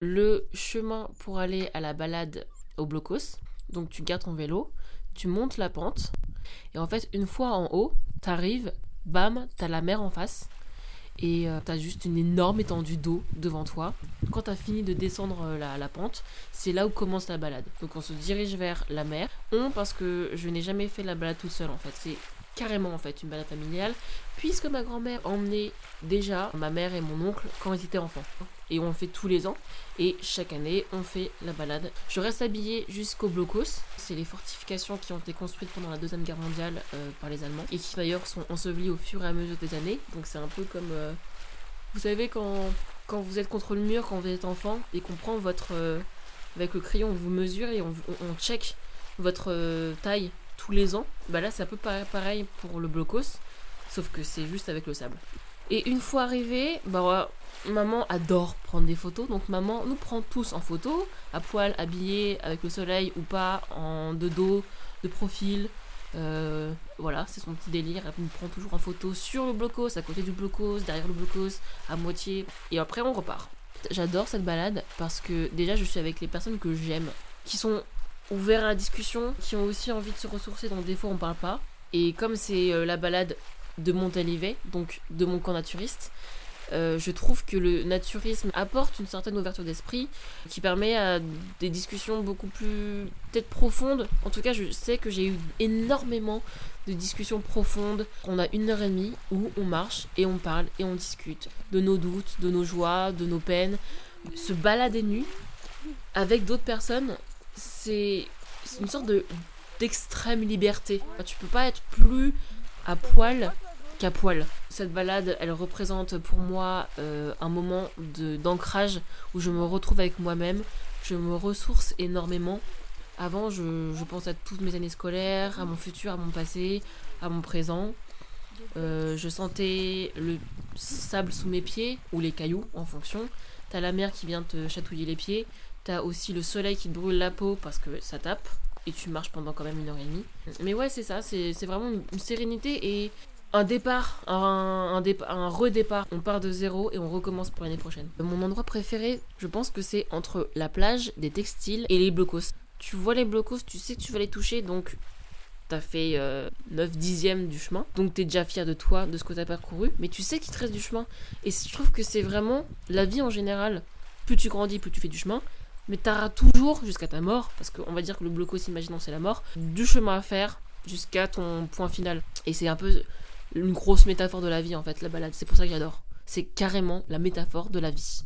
le chemin pour aller à la balade au blocos. Donc tu gardes ton vélo, tu montes la pente, et en fait, une fois en haut, t'arrives, bam, t'as la mer en face, et euh, t'as juste une énorme étendue d'eau devant toi. Quand t'as fini de descendre euh, la, pente, c'est là où commence la balade. Donc on se dirige vers la mer. On, parce que je n'ai jamais fait la balade toute seule en fait. Carrément en fait une balade familiale, puisque ma grand-mère emmenait déjà ma mère et mon oncle quand ils étaient enfants. Et on le fait tous les ans. Et chaque année, on fait la balade. Je reste habillée jusqu'au blocos. C'est les fortifications qui ont été construites pendant la Deuxième Guerre mondiale euh, par les Allemands. Et qui d'ailleurs sont ensevelies au fur et à mesure des années. Donc c'est un peu comme... euh, vous savez quand, quand vous êtes contre le mur, quand vous êtes enfant, et qu'on prend votre... euh, avec le crayon, on vous mesure et on, check votre taille tous les ans. Bah là, c'est un peu pa- pareil pour le blocos. Sauf que c'est juste avec le sable. Et une fois arrivé, bah maman adore prendre des photos, donc maman nous prend tous en photo, à poil, habillés, avec le soleil ou pas, en de dos, de profil. Euh, voilà, c'est son petit délire. Elle nous prend toujours en photo sur le blocos, à côté du blocos, derrière le blocos, à moitié. Et après, on repart. J'adore cette balade parce que déjà, je suis avec les personnes que j'aime, qui sont ouverts à la discussion, qui ont aussi envie de se ressourcer, donc des fois, on parle pas. Et comme c'est euh, la balade de Montalivet, donc de mon camp naturiste, euh, je trouve que le naturisme apporte une certaine ouverture d'esprit qui permet à des discussions beaucoup plus peut-être profondes. En tout cas, je sais que j'ai eu énormément de discussions profondes. On a une heure et demie où on marche et on parle et on discute de nos doutes, de nos joies, de nos peines. Se balader nu avec d'autres personnes, c'est une sorte de d'extrême liberté. Enfin, tu peux pas être plus à poil qu'à poil. Cette balade, elle représente pour moi euh, un moment d'ancrage où je me retrouve avec moi-même, je me ressource énormément. Avant, je, je pense à toutes mes années scolaires, à mon futur, à mon passé, à mon présent. Euh, je sentais le sable sous mes pieds, ou les cailloux en fonction. T'as la mer qui vient te chatouiller les pieds. T'as aussi le soleil qui te brûle la peau parce que ça tape. Et tu marches pendant quand même une heure et demie. Mais ouais, c'est ça, c'est vraiment une, sérénité et un départ, un, un redépart. On part de zéro et on recommence pour l'année prochaine. Mon endroit préféré, je pense que c'est entre la plage, des textiles et les blocos. Tu vois les blocos, tu sais que tu vas les toucher, donc t'as fait euh, 9 dixièmes du chemin. Donc t'es déjà fier de toi, de ce que t'as parcouru, mais tu sais qu'il te reste du chemin. Et je trouve que c'est vraiment la vie en général. Plus tu grandis, plus tu fais du chemin. Mais t'auras toujours, jusqu'à ta mort, parce qu'on va dire que le blocos, imaginons, c'est la mort, du chemin à faire jusqu'à ton point final. Et c'est un peu une grosse métaphore de la vie, en fait, la balade. C'est pour ça que j'adore. C'est carrément la métaphore de la vie.